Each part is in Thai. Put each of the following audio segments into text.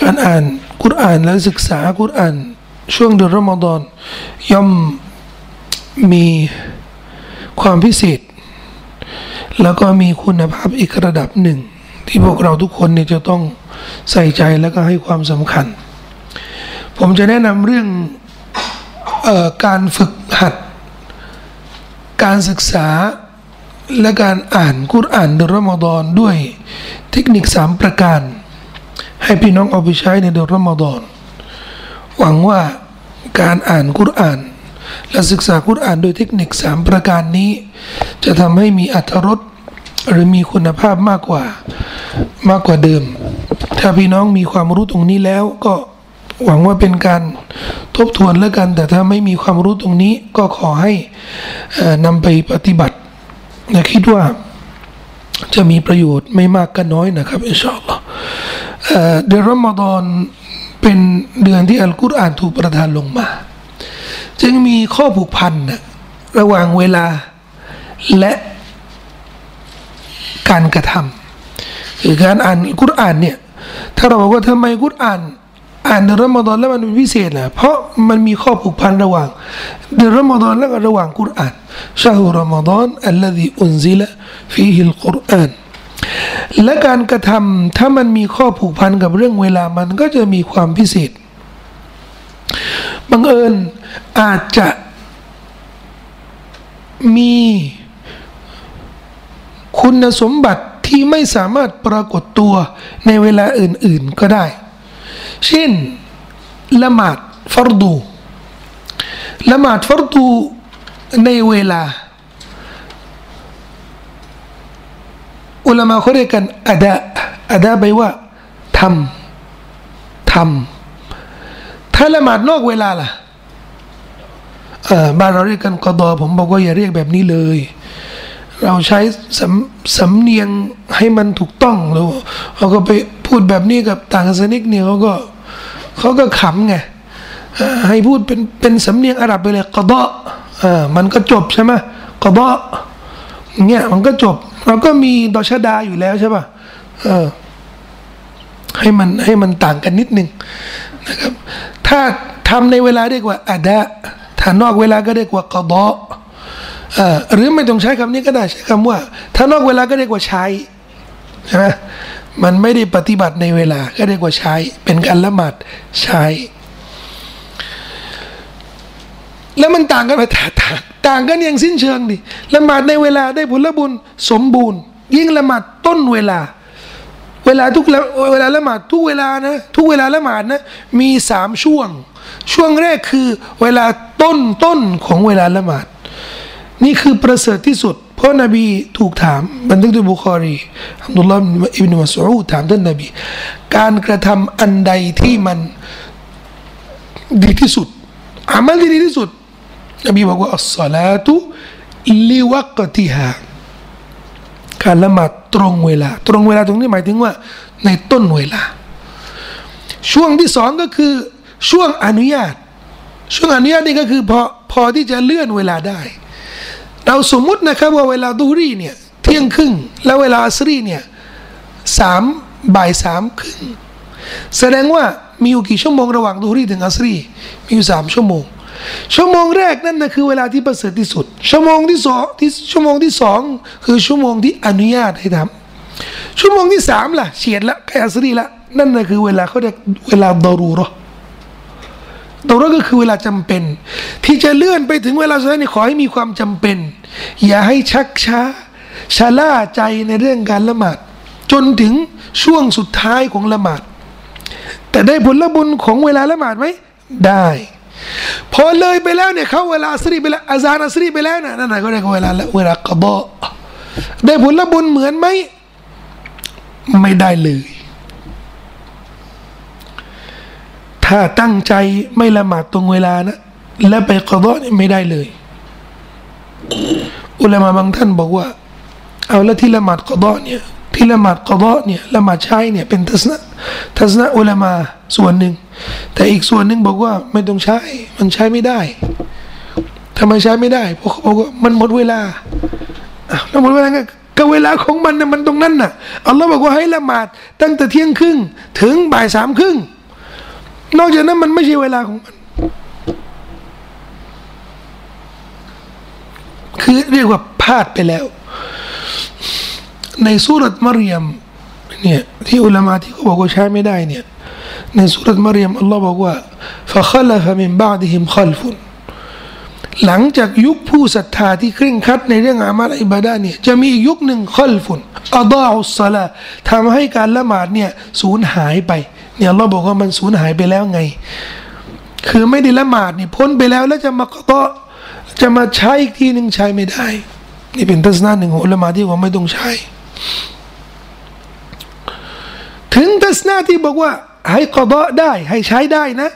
การอ่านกุรอานและศึกษากุรอานช่วงเดือนรอมฎอนย่อมมีความพิเศษ แล้วก็มีคุณภาพอีกระดับหนึ่ง ที่พวกเราทุกคนเนี่ยจะต้องใส่ใจแล้วก็ให้ความสำคัญ ผมจะแนะนำเรื่องออการฝึกหัด การศึกษาและการอ่านกุรอานเดือนรอมฎอนด้วยเทคนิคสามประการ ให้พี่น้องเอาไปใช้ในเดือนรอมฎอน หวังว่าการอ่านกุรอาน และศึกษากุรอานโดยเทคนิคสามประการนี้ จะทำให้มีอัตรสหรือมีคุณภาพมากกว่ามากกว่าเดิม ถ้าพี่น้องมีความรู้ตรงนี้แล้วก็หวังว่าเป็นการทบทวนแล้วกัน แต่ถ้าไม่มีความรู้ตรงนี้ก็ขอให้นำไปปฏิบัตินะคิดว่าจะมีประโยชน์ไม่มากก็น้อยนะครับ อินชาอัลลอฮ์ เดือนรอมฎอนเป็นเดือนที่อัลกุรอานถูกประทานลงมา จึงมีข้อผูกพันนะระหว่างเวลาและการกระทำคือการอ่านกุรอานเนี่ยถ้าเราบอกว่าทำไมกุรอาน อ่านเดือนรอมฎอนแล้วมันเป็นพิเศษนะเพราะมันมีข้อผูกพันระหว่างเดือนรอมฎอนและระหว่างกุรอานชาฮุรอมฎอนอัลลซีอุนซิละฟีฮิลกุรอาน และการกระทำถ้ามันมีข้อผูกพันกับเรื่องเวลามันก็จะมีความพิเศษบังเอิญอาจจะมีคุณสมบัติที่ไม่สามารถปรากฏตัวในเวลาอื่นๆก็ได้ เช่นละหมาดฟารดูละหมาดฟารดูในเวลา อุลามาเขาเรียกกันอาดะอาดะไปว่าทำทำถ้าละหมาดนอกเวลาล่ะบ้านเราเรียกกันกอดอผมบอกว่าอย่าเรียกแบบนี้เลย เราใช้สำสำเนียงให้มันถูกต้องแล้วเขาก็ไปพูดแบบนี้กับต่างศาสนิกเนี่ยเขาก็เขาก็ขำไงให้พูดเป็นเป็นสำเนียงอาหรับไปเลยกอดอเออมันก็จบใช่ไหมกอดอ เนี่ยมันก็จบ เราก็มีดอชดาอยู่แล้วใช่ป่ะเออ ให้มันให้มันต่างกันนิดนึงนะครับ ถ้าทำในเวลาเรียกว่าอาดะถ้านอกเวลาก็เรียกว่ากบอหรือไม่ต้องใช้คำนี้ก็ได้ใช้คำว่า ถ้านอกเวลาก็เรียกว่าใช้ใช่ไหมมันไม่ได้ปฏิบัติในเวลาก็เรียกว่าใช้ เป็นการละหมาดใช้ แล้วมันต่างกันไปต่างต่างกันอย่างสิ้นเชิงดิละหมาดในเวลาได้ผลบุญสมบูรณ์ ยิ่งละหมาดต้นเวลา เวลาทุกเวลาละหมาดทุกเวลานะทุกเวลาละหมาดนะมีสามช่วง ช่วงแรกคือเวลาต้นต้นของเวลาละหมาด นี่คือประเสริฐที่สุด เพราะนบีถูกถามบันทึกโดยบุคอรีอับดุลลาห์อิบนุมัสอูดถามท่านนบี การกระทำอันใดที่มันดีที่สุดอามัลที่ดีที่สุด นบีบอกว่าอัสสลาตุลิวักติฮาการละหมาดตรงเวลา ตรงเวลาตรงนี้หมายถึงว่า ในต้นเวลา ช่วงที่สองก็คือ ช่วงอนุญาต ช่วงอนุญาตนี่ก็คือพอพอที่จะเลื่อนเวลาได้ เราสมมุตินะครับว่าเวลาดูรีเนี่ยเที่ยงครึ่ง แล้วเวลาอัสรีเนี่ยสามบ่ายสามครึ่งแสดงว่ามีอยู่กี่ชั่วโมงระหว่างดูรีถึงอัสรีมีอยู่สามชั่วโมง ชั่วโมงแรกนั่นนะคือเวลาที่ประเสริฐที่สุด ชั่วโมงที่สองที่ชั่วโมงที่สองคือชั่วโมงที่อนุญาตให้ทำชั่วโมงที่สามล่ะเฉียดละแกอัสรีละนั่นนะคือเวลาเขาเรียกเวลาดารูรอดารูรก็คือเวลาจำเป็น ที่จะเลื่อนไปถึงเวลาสุดท้ายนี่ขอให้มีความจำเป็น อย่าให้ชักช้าชะล่าใจในเรื่องการละหมาด จนถึงช่วงสุดท้ายของละหมาด แต่ได้ผลบุญของเวลาละหมาดไหมได้ พอเลยไปแล้วเนี่ยเขาเวลาอัสรีไปแล้วอาซานอัสรีไปแล้วนะนั่นก็เรียกเวลาเวลากบอได้ผลบุญเหมือนไหมไม่ได้เลย ถ้าตั้งใจไม่ละหมาดตรงเวลานะแล้วไปกบอเนี่ยไม่ได้เลย อุลามะบางท่านบอกว่า เอาแล้วที่ละหมาดกบอเนี่ยที่ละหมาดกบอเนี่ยละหมาดใช้เนี่ยเป็นทัศนะทัศนะอุลามะส่วนหนึ่ง แต่อีกส่วนหนึ่งบอกว่าไม่ต้องใช้ มันใช้ไม่ได้ทำไมใช้ไม่ได้เพราะเขาบอกว่ามันหมดเวลาแล้วหมดเวลาก็ก็เวลาของมันนะมันตรงนั้นน่ะอัลลอฮ์บอกว่าให้ละหมาดตั้งแต่เที่ยงครึ่งถึงบ่ายสามครึ่งนอกจากนั้นมันไม่ใช่เวลาของมัน คือเรียกว่าพลาดไปแล้ว ในสุรษมารยมเนี่ยที่อุลามาที่เขาบอกว่าใช้ไม่ได้เนี่ย ในสุรษมารยมอัลลอฮ์บอกว่าฟะคลัฟมินบาดิฮิมคอลฟุนหลังจากยุคผู้ศรัทธาที่เคร่งครัดในเรื่องอามัลอิบาดาเนี่ยจะมีอียุคหนึ่งคอลฟุนอัลลอฮุสลาทำให้การละหมาดเนี่ยสูญหายไปเนี่ยเราบอกว่ามันสูญหายไปแล้วไง คือไม่ได้ละหมาดนี่พ้นไปแล้วแล้วจะมาก็จะมาใช้อีกทีหนึ่งใช้ไม่ได้ นี่เป็นทัศนะหนึ่งของละหมาดที่ว่าไม่ต้องใช้ ถึงทัศนะที่บอกว่า ให้กอดได้ ให้ใช้ได้นะ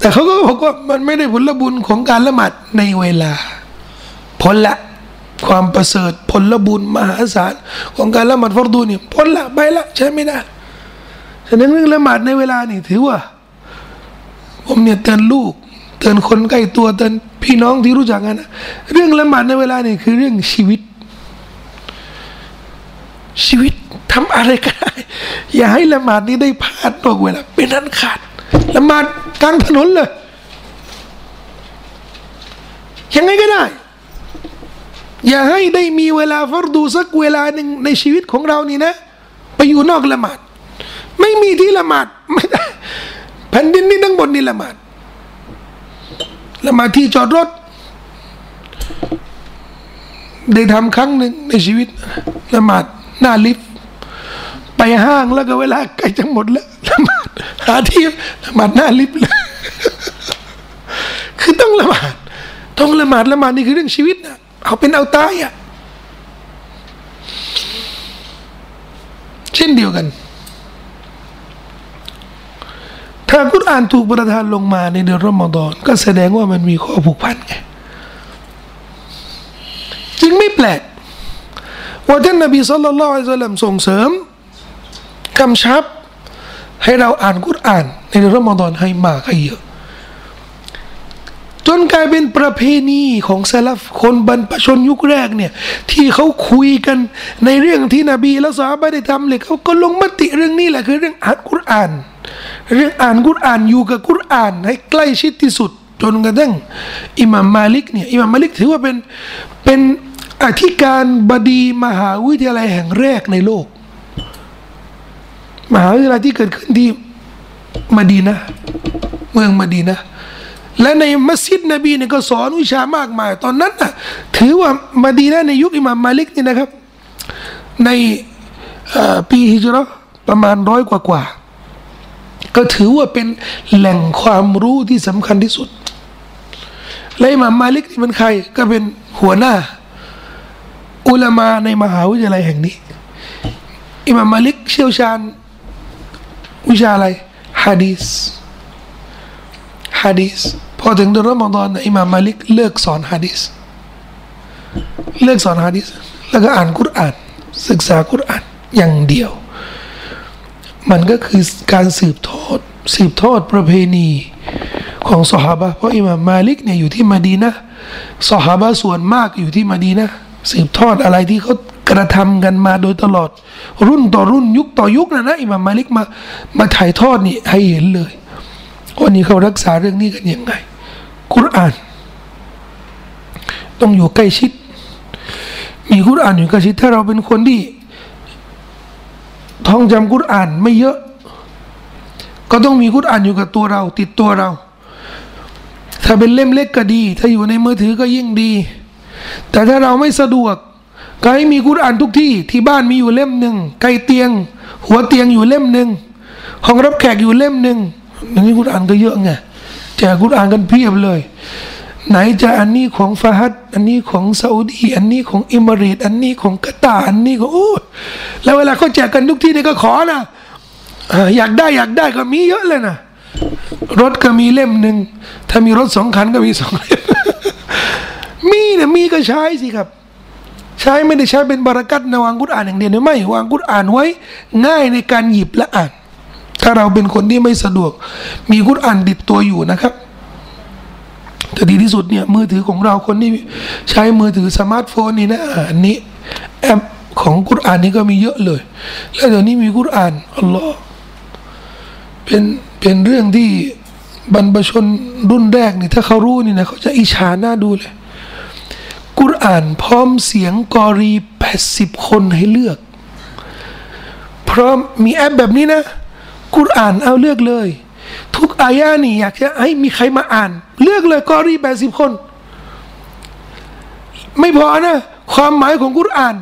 แต่เขาก็บอกว่ามันไม่ได้ผลบุญของการละหมาดในเวลาผลละ ความประเสริฐผลบุญมหาศาลของการละหมาดฟอรดูนี่ผลละไปละใช่ไม่ได้ฉะนั้นเรื่องละหมาดในเวลานี่ถือว่า ผมเนี่ยเตือนลูกเตือนคนใกล้ตัวเตือนพี่น้องที่รู้จักกันนะเรื่องละหมาดในเวลานี่คือเรื่องชีวิต ชีวิตทำอะไรก็ได้ อย่าให้ละหมาดนี้ได้พลาดตกเวลาเป็นนั้นขาดละหมาดกลางถนนเลยยังไงก็ได้ อย่าให้ได้มีเวลาฟัรดูสักเวลาหนึ่งในชีวิตของเรานี่นะ ไปอยู่นอกละหมาด ไม่มีที่ละหมาดไม่ได้แผ่นดินนี้ทั้งบนนี่ละหมาดละหมาดที่จอดรถ ได้ทำครั้งหนึ่งในชีวิตละหมาด หน้าลิฟต์ไปห้างแล้วก็เวลาใกล้จะหมดแล้วละหมาดหาที่ละหมาดหน้าลิฟต์เลยคือต้องละหมาดต้องละหมาดละหมาดนี่คือเรื่องชีวิตนะเอาเป็นเอาตายอะเช่นเดียวกัน ถ้ากุรอานถูกประทานลงมาในเดือนรอมฎอนก็แสดงว่ามันมีข้อผูกพันไงจึงไม่แปลก ว่าท่านนบีสุลต่านละอัลลอฮ์ส่งเสริมกำชับ ให้เราอ่านกุรอาน ในเดือนรอมฎอนให้มากให้เยอะจนกลายเป็นประเพณีของซาลฟคนบรรพชนยุคแรกเนี่ย ที่เขาคุยกันในเรื่องที่นบีและสาบะได้ทำเลยเขาก็ลงมติเรื่องนี้แหละคือเรื่องอ่านกุรอาน เรื่องอ่านกุรอานอยู่กับกุรอาน ให้ใกล้ชิดที่สุด จนกระทั่งอิหม่ามมาลิกเนี่ยอิหม่ามมาลิกถือว่าเป็นเป็น อธิการบดีมหาวิทยาลัยแห่งแรกในโลก มหาวิทยาลัยที่เกิดขึ้นที่มาดีนะ เมืองมาดีนะ และในมัสยิดนบีเนี่ยก็สอนวิชามากมาย ตอนนั้นนะถือว่ามาดีนะในยุคอิหม่ามมาลิกนี่นะครับ ในปีฮิจรัประมาณร้อยกว่ากว่า ก็ถือว่าเป็นแหล่งความรู้ที่สำคัญที่สุด และอิหม่ามมาลิกนี่เป็นใครก็เป็นหัวหน้า อุละมาอ์ในมหาวิทยาลัยแห่งนี้ อิมามมาลิกเชี่ยวชาญ วิชาอะไรฮะดีสฮะดีสพอถึงเดือนรอมฎอนอิมามมาลิกเลิกสอนฮะดีสเลิกสอนฮะดีสแล้วก็อ่านกุรอาน ศึกษากุรอานอย่างเดียว มันก็คือการสืบทอดสืบทอดประเพณีของสหาบะเพราะอิมามมาลิกเนี่ยอยู่ที่มาดีนะสหาบะส่วนมากอยู่ที่มาดีนะ สืบทอดอะไรที่เขากระทำกันมาโดยตลอด รุ่นต่อรุ่นยุคต่อยุคนะนะอิหม่ามมาลิกมามาถ่ายทอดนี่ให้เห็นเลยวันนี้เขารักษาเรื่องนี้กันยังไง กุรอาน ต้องอยู่ใกล้ชิด มีกุรอานอยู่ใกล้ชิด ถ้าเราเป็นคนที่ท่องจำกุรอานไม่เยอะ ก็ต้องมีกุรอานอยู่กับตัวเรา ติดตัวเรา ถ้าเป็นเล่มเล็กก็ดี ถ้าอยู่ในมือถือก็ยิ่งดี แต่ถ้าเราไม่สะดวกก็ให้มีกุรอานทุกที่ที่บ้านมีอยู่เล่มหนึ่งใกล้เตียง หัวเตียงอยู่เล่มหนึ่งห้องรับแขกอยู่เล่มหนึ่งอันนี้กุรอานก็เยอะไงแจกกุรอานกันเพียบเลย ไหนจะอันนี้ของฟาฮัดอันนี้ของซาอุดีอันนี้ของอิมารตอันนี้ของกาตาอันนี้ของโอ้แล้วเวลาเขาแจกกันทุกที่นี่ก็ขอนะอยากได้อยากได้ก็มีเยอะเลยนะรถก็มีเล่มหนึ่งถ้ามีรถสองคันก็มีสองเล่ม มีเนี่ยมีก็ใช้สิครับ ใช้ไม่ได้ใช้เป็นบารักัตในวางกุรอานอย่างเดียวไม่วางกุรอานไว้ ง่ายในการหยิบและอ่าน ถ้าเราเป็นคนที่ไม่สะดวก มีกุรอานติดตัวอยู่นะครับแต่ดีที่สุดเนี่ยมือถือของเราคนที่ใช้มือถือสมาร์ทโฟนนี่นะอันนี้แอปของกุรอานนี่ก็มีเยอะเลย แล้วเดี๋ยวนี้มีกุรอานอัลลอฮ์เป็นเป็นเรื่องที่บรรพชนรุ่นแรกนี่ถ้าเขารู้นี่นะเขาจะอิจฉาหน้าดูเลย กุรอานพร้อมเสียงกอรีแปดสิบคนให้เลือก พร้อมมีแอปแบบนี้นะ กุรอานเอาเลือกเลย ทุกอายานี่อยากจะให้มีใครมาอ่าน เลือกเลยกอรีแปดสิบคน ไม่พอนะ ความหมายของกุรอาน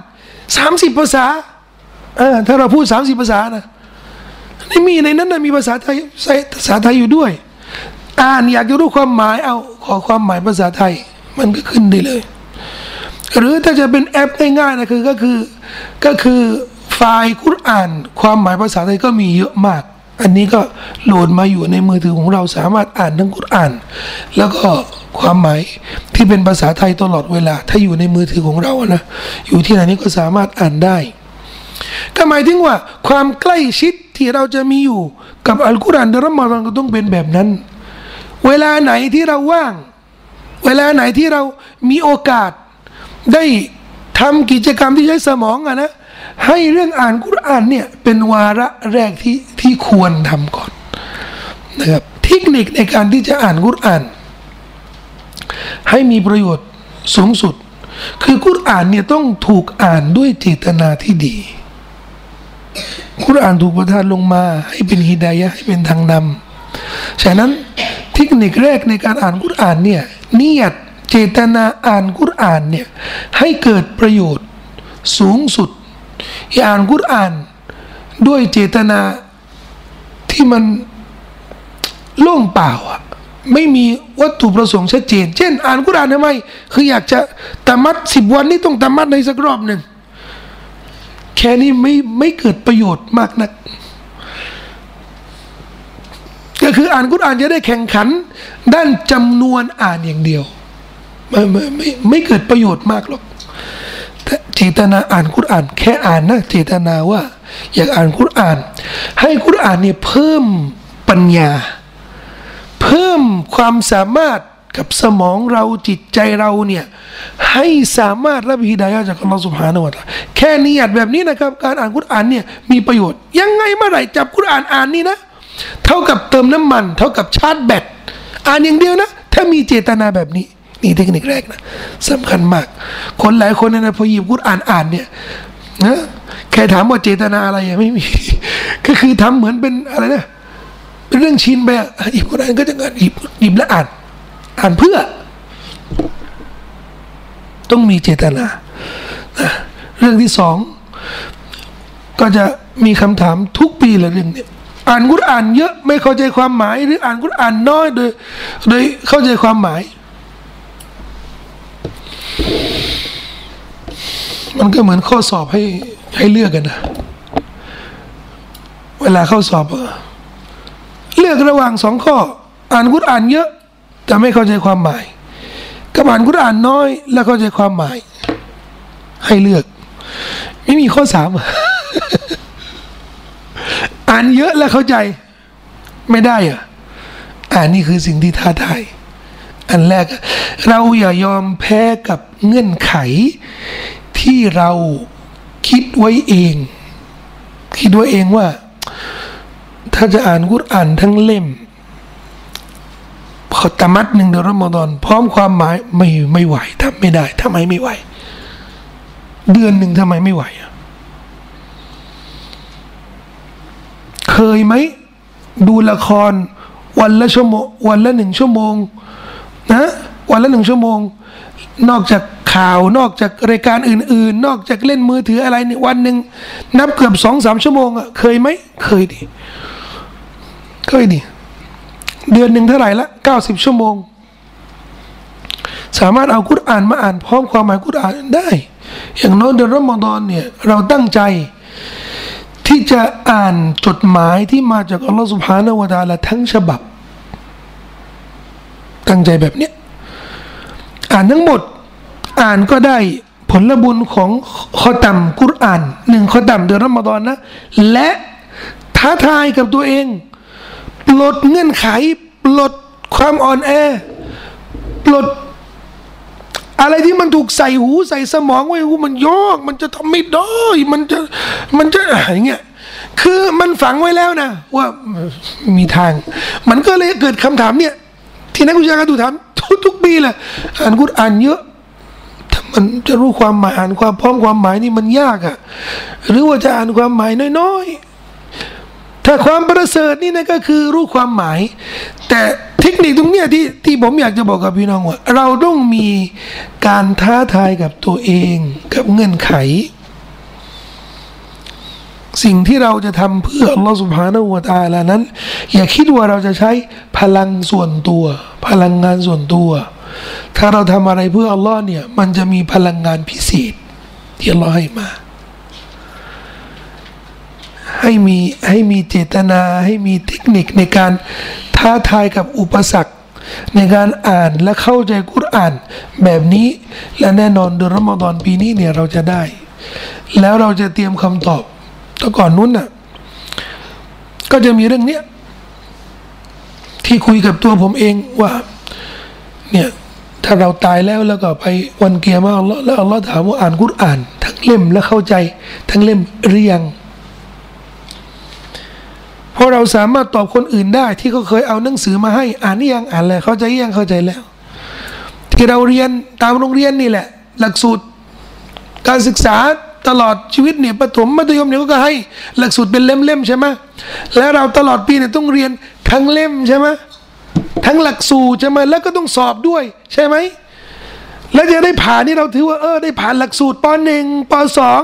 สามสิบภาษาเออถ้าเราพูดสามสิบภาษานะนี่มีในนั้นนะมีภาษาไทยภาษาไทยอยู่ด้วย อ่านอยากจะรู้ความหมายเอาขอความหมายภาษาไทย มันก็ขึ้นได้เลย หรือถ้าจะเป็นแอปง่ายๆนะคือก็คือก็คือไฟล์คุรอาน ความหมายภาษาไทยก็มีเยอะมาก อันนี้ก็โหลดมาอยู่ในมือถือของเราสามารถอ่านทั้งคุรอาน แล้วก็ความหมายที่เป็นภาษาไทยตลอดเวลา ถ้าอยู่ในมือถือของเรานะอยู่ที่ไหนนี้ก็สามารถอ่านได้ก็หมายถึงว่าความใกล้ชิดที่เราจะมีอยู่กับอัลกุรอานในรอมฎอนก็ต้องเป็นแบบนั้น เวลาไหนที่เราว่าง เวลาไหนที่เรามีโอกาส ได้ทำกิจกรรมที่ใช้สมองอะนะให้เรื่องอ่านกุรอานเนี่ยเป็นวาระแรกที่ที่ควรทำก่อนนะครับเทคนิคในการที่จะอ่านกุรอาน ให้มีประโยชน์สูงสุด คือกุรอานเนี่ยต้องถูกอ่านด้วยเจตนาที่ดีกุรอานถูกประทานลงมา ให้เป็นฮิดายะให้เป็นทางนำฉะนั้นเทคนิคแรกในการอ่านกุรอานเนี่ยนิยต เจตนาอ่านกุรอานเนี่ยให้เกิดประโยชน์สูงสุดอย่าอ่านกุรอานด้วยเจตนาที่มันโล่งเปล่าอะไม่มีวัตถุประสงค์ชัดเจน เช่น อ่านกุรอานทำไมคืออยากจะตามัดสิบวันนี้ต้องตามัดในสักรอบหนึ่งแค่นี้ไม่ไม่เกิดประโยชน์มากนัก ก็คืออ่านกุรอานจะได้แข่งขัน ด้านจำนวนอ่านอย่างเดียว ไม่ไม่ไม่ไม่เกิดประโยชน์มากหรอกแต่เจตนาอ่านกุรอานแค่อ่านนะเจตนาว่า อยากอ่านกุรอาน ให้กุรอานเนี่ยเพิ่มปัญญา เพิ่มความสามารถกับสมองเราจิตใจเราเนี่ยให้สามารถรับฮิดายะจากอัลลอฮฺสุบฮานาวะตาแค่นิยัดแบบนี้นะครับ การอ่านกุรอานเนี่ยมีประโยชน์ ยังไงเมื่อไหร่จับกุรอานอ่านนี่นะ เท่ากับเติมน้ำมัน เท่ากับชาร์จแบตอ่านอย่างเดียวนะ ถ้ามีเจตนาแบบนี้ นี่เทคนิคแรกนะสำคัญมาก คนหลายคนนะพอหยิบกุรอ่านอ่านเนี่ยนะแค่ถามว่าเจตนาอะไรยังไม่มี ก็คือทำเหมือนเป็นอะไรนะเป็นเรื่องชินไปอะหยิบกุรอ่านก็จะงานหยิบหยิบแล้วอ่าน อ่านเพื่อ ต้องมีเจตนาเรื่องที่สองก็จะมีคำถามทุกปีลยเรื่องเนี้อ่านกุรอ่านเยอะไม่เข้าใจความหมาย หรืออ่านกุรอ่านน้อยโดย โดยเข้าใจความหมาย มันก็เหมือนข้อสอบให้ให้เลือกกันนะเวลาเข้าสอบ เลือกระหว่างสองข้อ อ่านกุรอานเยอะแต่ไม่เข้าใจความหมายกับอ่านกุรอานน้อย แล้วเข้าใจความหมาย ให้เลือก ไม่มีข้อสามอ่านเยอะแล้วเข้าใจ ไม่ได้อะอ่านนี่คือสิ่งที่ท้าทาย อันแรก เราอย่ายอมแพ้กับเงื่อนไข ที่เราคิดไว้เอง คิดไว้เองว่า ถ้าจะอ่านกุรอานทั้งเล่มพอตมัดหนึ่งเดือนรอมฎอนพร้อมความหมายไม่ไม่ไหวทำไม่ได้ทำไมไม่ไหว เดือนหนึ่งทำไมไม่ไหวเคยไหมดูละครวันละชั่วโมงวันละหนึ่งชั่วโมง นะวันละหนึ่งชั่วโมง นอกจากข่าวนอกจากรายการอื่น ๆ นอกจากเล่นมือถืออะไรเนี่ยวันหนึ่งนับเกือบสองสามชั่วโมงอะเคยไหมเคยดิเคยดิเดือนหนึ่งเท่าไหร่ละเก้าสิบชั่วโมง สามารถเอากุรอานมาอ่านพร้อมความหมายกุรอานได้ อย่างน้อยเดือนรอมฎอนเนี่ยเราตั้งใจที่จะอ่านจดหมายที่มาจากอัลลอฮฺสุบฮานาวะตาละทั้งฉบับ ตั้งใจแบบเนี้ยอ่านทั้งหมดอ่านก็ได้ผลบุญของข้อต่ำกุรอานหนึ่งข้อต่ำเดือนรอมฎอนนะ และท้าทายกับตัวเอง ปลดเงื่อนไข ปลดความอ่อนแอ ปลด อะไรที่มันถูกใส่หูใส่สมองไว้หูมันยอก มันจะทำไม่ได้มันจะมันจะอะไรเงี้ยคือมันฝังไว้แล้วนะ ว่ามีทาง มันก็เลยเกิดคำถามเนี่ย ที่นักวิชาการถูกถามทุกทุกปีแหละอ่านกุรอ่านเยอะถ้ามันจะรู้ความหมายอ่านความพร้อมความหมายนี่มันยากอะ่ะหรือว่าจะอ่านความหมายน้อยๆ ถ้าความประเสริฐนี่นะก็คือรู้ความหมาย แต่เทคนิคตรงเนี้ยที่ที่ผมอยากจะบอกกับพี่น้องว่า เราต้องมีการท้าทายกับตัวเอง กับเงื่อนไข สิ่งที่เราจะทำเพื่ออัลลอฮฺสุบฮานาอูตาลานั้น อย่าคิดว่าเราจะใช้พลังส่วนตัว พลังงานส่วนตัว ถ้าเราทำอะไรเพื่ออัลลอฮ์เนี่ยมันจะมีพลังงานพิเศษที่อัลลอฮ์ให้มา ให้มีให้มีเจตนาให้มีเทคนิคในการท้าทายกับอุปสรรคในการอ่านและเข้าใจกุรอานแบบนี้และแน่นอนเดือนรอมฎอนปีนี้เนี่ยเราจะได้ แล้วเราจะเตรียมคำตอบ แต่ก่อนนู้นน่ะ ก็จะมีเรื่องเนี้ยที่คุยกับตัวผมเองว่า เนี่ย ถ้าเราตายแล้วแล้วก็ไปวันเกียร์มาอัลลอแล้วอัลลอฮ์ถามว่าอ่านกุรอ่าน ทั้งเล่มและเข้าใจ ทั้งเล่มเรียงพราะเราสามารถตอบคนอื่นได้ที่เขาเคยเอาหนังสือมาให้ อ่านนี่ยังอ่านเลยเข้าใจยังเข้าใจแล้ว ที่เราเรียนตามโรงเรียนนี่แหละ หลักสูตร การศึกษา ตลอดชีวิตเนี่ยประถมมัธยมเนี่ยก็ให้ หลักสูตรเป็นเล่มๆใช่ไหมแล้วเราตลอดปีเนี่ยต้องเรียนทั้งเล่มใช่ไหมทั้งหลักสูตรใช่ไหมแล้วก็ต้องสอบด้วยใช่ไหมแล้วจะได้ผ่านนี่เราถือว่าเออได้ผ่านหลักสูตรปหนึ่งปสอง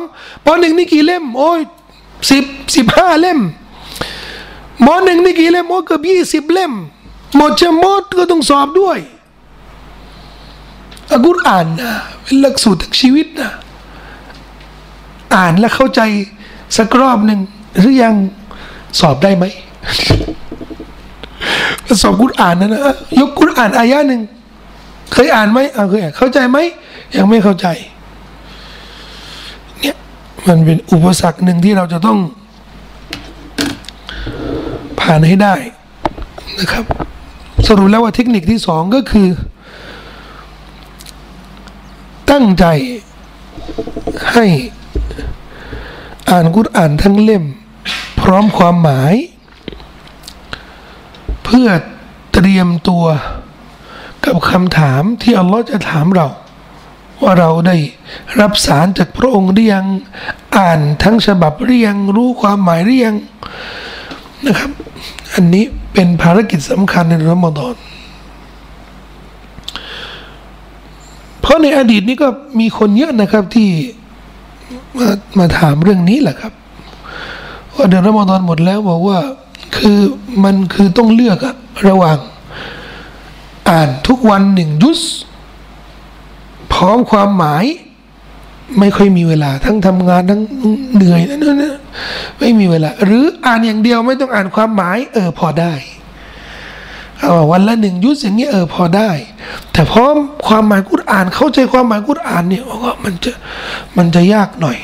ปหนึ่งนี่กี่เล่ม โอ้ยสิบสิบห้าเล่มมหนึ่งนี่กี่เล่มโอ้เกือบยี่สิบเล่ม หมดจะหมดก็ต้องสอบด้วยอากุรอ่านนะเป็นหลักสูตรทั้งชีวิตนะ อ่านแล้วเข้าใจสักรอบหนึ่งหรือยังสอบได้ไหมสอบกุรอ่านนะนะยกกุรอ่านอายะหนึ่งเคยอ่านไหมเอาเคยเข้าใจไหมยังไม่เข้าใจเนี่ยมันเป็นอุปสรรคหนึ่งที่เราจะต้อง ผ่านให้ได้นะครับ สรุปแล้วว่าเทคนิคที่สองก็คือ ตั้งใจให้ อ่านกุรอ่านทั้งเล่ม พร้อมความหมาย เพื่อเตรียมตัวกับคำถามที่อัลลอฮ์จะถามเรา ว่าเราได้รับสารจากพระองค์หรือยัง อ่านทั้งฉบับหรือยัง รู้ความหมายหรือยังนะครับ อันนี้เป็นภารกิจสำคัญในรอมฎอนเพราะในอดีตนี้ก็มีคนเยอะนะครับที่ มามาถามเรื่องนี้แหละครับ ว่าเดือนรอมฎอนหมดแล้วบอกว่าคือมันคือต้องเลือกอะระหว่าง อ่านทุกวันหนึ่งยุสพร้อมความหมาย ไม่ค่อยมีเวลา ทั้งทำงานทั้งเหนื่อยนั่นนั่นไม่มีเวลา หรืออ่านอย่างเดียวไม่ต้องอ่านความหมาย เออพอได้ เอาวันละหนึ่งยุสอย่างเงี้เออพอได้ แต่พร้อมความหมายกุรอ่าน เข้าใจความหมายกุรอ่านเนี่ยว่ามันจะมันจะยากหน่อย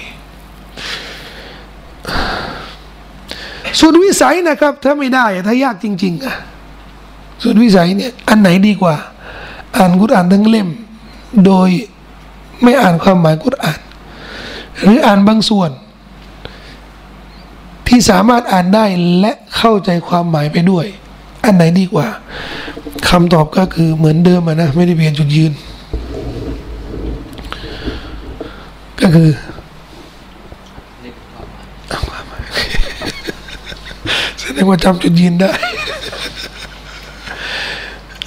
สุดวิสัยนะครับ ถ้าไม่ได้ถ้ายากจริงๆอะสุดวิสัยเนี่ยอันไหนดีกว่า อ่านกุรอ่านทั้งเล่ม โดยไม่อ่านความหมายกุรอ่าน หรืออ่านบางส่วน ที่สามารถอ่านได้และเข้าใจความหมายไปด้วย อันไหนดีกว่าคำตอบก็คือเหมือนเดิมนะไม่ได้เปลี่ยนจุดยืน ก็คือแสดงว่าจำจุดยืนได้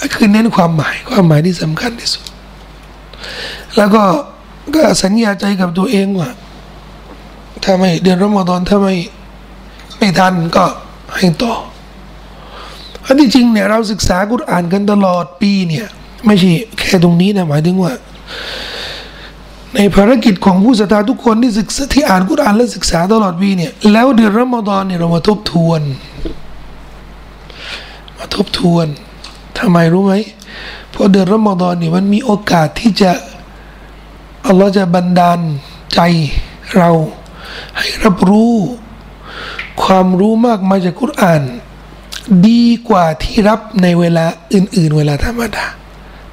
ก็คือเน้นความหมายความหมายที่สำคัญที่สุด แล้วก็ก็สัญญาใจกับตัวเองว่า ถ้าไม่เดือนรอมฎอนถ้าไม่ไม่ทันก็ให้ต่อ อันที่จริงเนี่ยเราศึกษากุรอานกันตลอดปีเนี่ย ไม่ใช่แค่ตรงนี้นะหมายถึงว่า ในภารกิจของผู้ศรัทธาทุกคนที่ศึกษาที่อ่านกุรอานและศึกษาตลอดปีเนี่ยแล้วเดือนรอมฎอนเนี่ยเรามาทบทวน มาทบทวนทำไมรู้ไหมเพราะเดือนรอมฎอนเนี่ยมันมีโอกาสที่จะอัลลอฮ์จะบันดาลใจเรา ให้รับรู้ ความรู้มากมายจากกุรอาน ดีกว่าที่รับในเวลาอื่น ๆ เวลาธรรมดา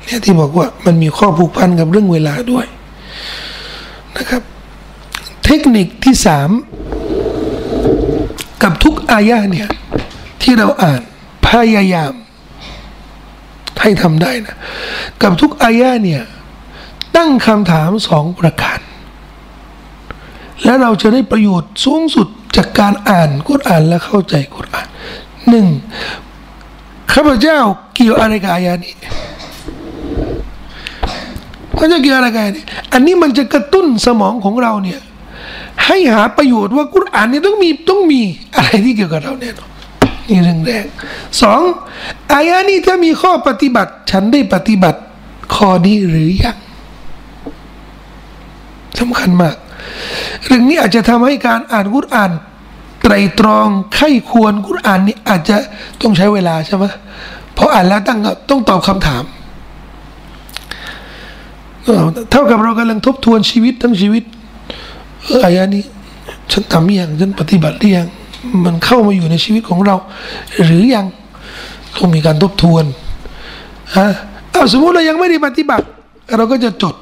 เนี่ยที่บอกว่ามันมีข้อผูกพันกับเรื่องเวลาด้วยนะครับ เทคนิคที่สามกับทุกอายะเนี่ยที่เราอ่านพยายามให้ทำได้นะ กับทุกอายะเนี่ยตั้งคำถามสองประการ และเราจะได้ประโยชน์สูงสุดจากการอ่านกุรอานและเข้าใจกุรอาน หนึ่งข้าพเจ้าเกี่ยวอะไรกับอายะนี้ข้าพเจ้าเกี่ยวอะไรกับอายะนี้อันนี้มันจะกระตุ้นสมองของเราเนี่ยให้หาประโยชน์ว่ากุรอานนี่ต้องมีต้องมีอะไรที่เกี่ยวกับเราแน่นอนนี่เรื่องแรกสองอายะนี้ถ้ามีข้อปฏิบัติ ฉันได้ปฏิบัติข้อนี้หรือยังสำคัญมากเรื่องนี้อาจจะทำให้การอ่านกุรอาน ไตรตรองไข้ควรกุรอานนี่อาจจะต้องใช้เวลาใช่ไหมเพราะอ่านแล้วตั้งต้องตอบคำถามเท่ากับเรากำลังทบทวนชีวิตทั้งชีวิตเอออายะนี้ ฉันทำยังฉันปฏิบัติหรือยังมันเข้ามาอยู่ในชีวิตของเรา หรือยังต้องมีการทบทวนฮะเอาสมมุติเรายังไม่ได้ปฏิบัติ เราก็จะจด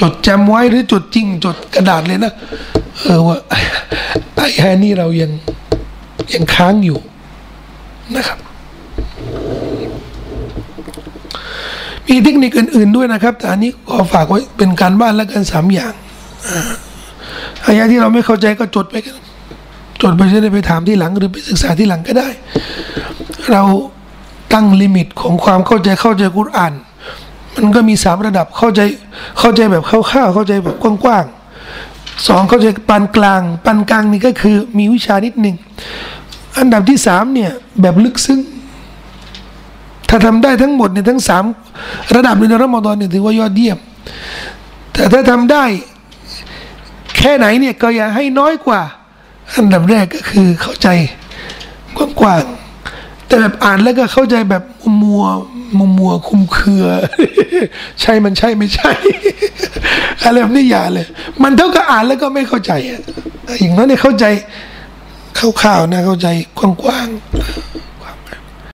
จดจำไว้หรือจดจริง จดกระดาษเลยนะ เออว่าไอ้แค่นี้เรายังยังค้างอยู่นะครับ มีเทคนิคอื่น ๆด้วยนะครับ แต่อันนี้ขอฝากไว้เป็นการบ้านแล้วกันสามอย่างอายะที่เราไม่เข้าใจก็จดไปกันจดไปจะได้ไปถามที่หลังหรือไปศึกษาที่หลังก็ได้ เราตั้งลิมิตของความเข้าใจเข้าใจกุรอาน มันก็มีสามระดับเข้าใจเข้าใจแบบคร่าวๆเข้าใจแบบกว้างๆสองเข้าใจปานกลางปานกลางนี่ก็คือมีวิชานิดหนึ่งอันดับที่สามเนี่ยแบบลึกซึ้งถ้าทำได้ทั้งหมดเนี่ยทั้งสามระดับในรอมฎอนเนี่ยถือว่ายอดเยี่ยม แต่ถ้าทำได้แค่ไหนเนี่ยก็อย่าให้น้อยกว่า อันดับแรกก็คือเข้าใจกว้างๆแต่แบบอ่านแล้วก็เข้าใจแบบมัว มัวมัวคุมเครือ ใช่มันใช่ไม่ใช่ อะไรแบบนี้อย่าเลย มันเท่ากับอ่านแล้วก็ไม่เข้าใจอะอย่างนั้นเนี่ยเข้าใจคร่าวๆนะเข้าใจกว้าง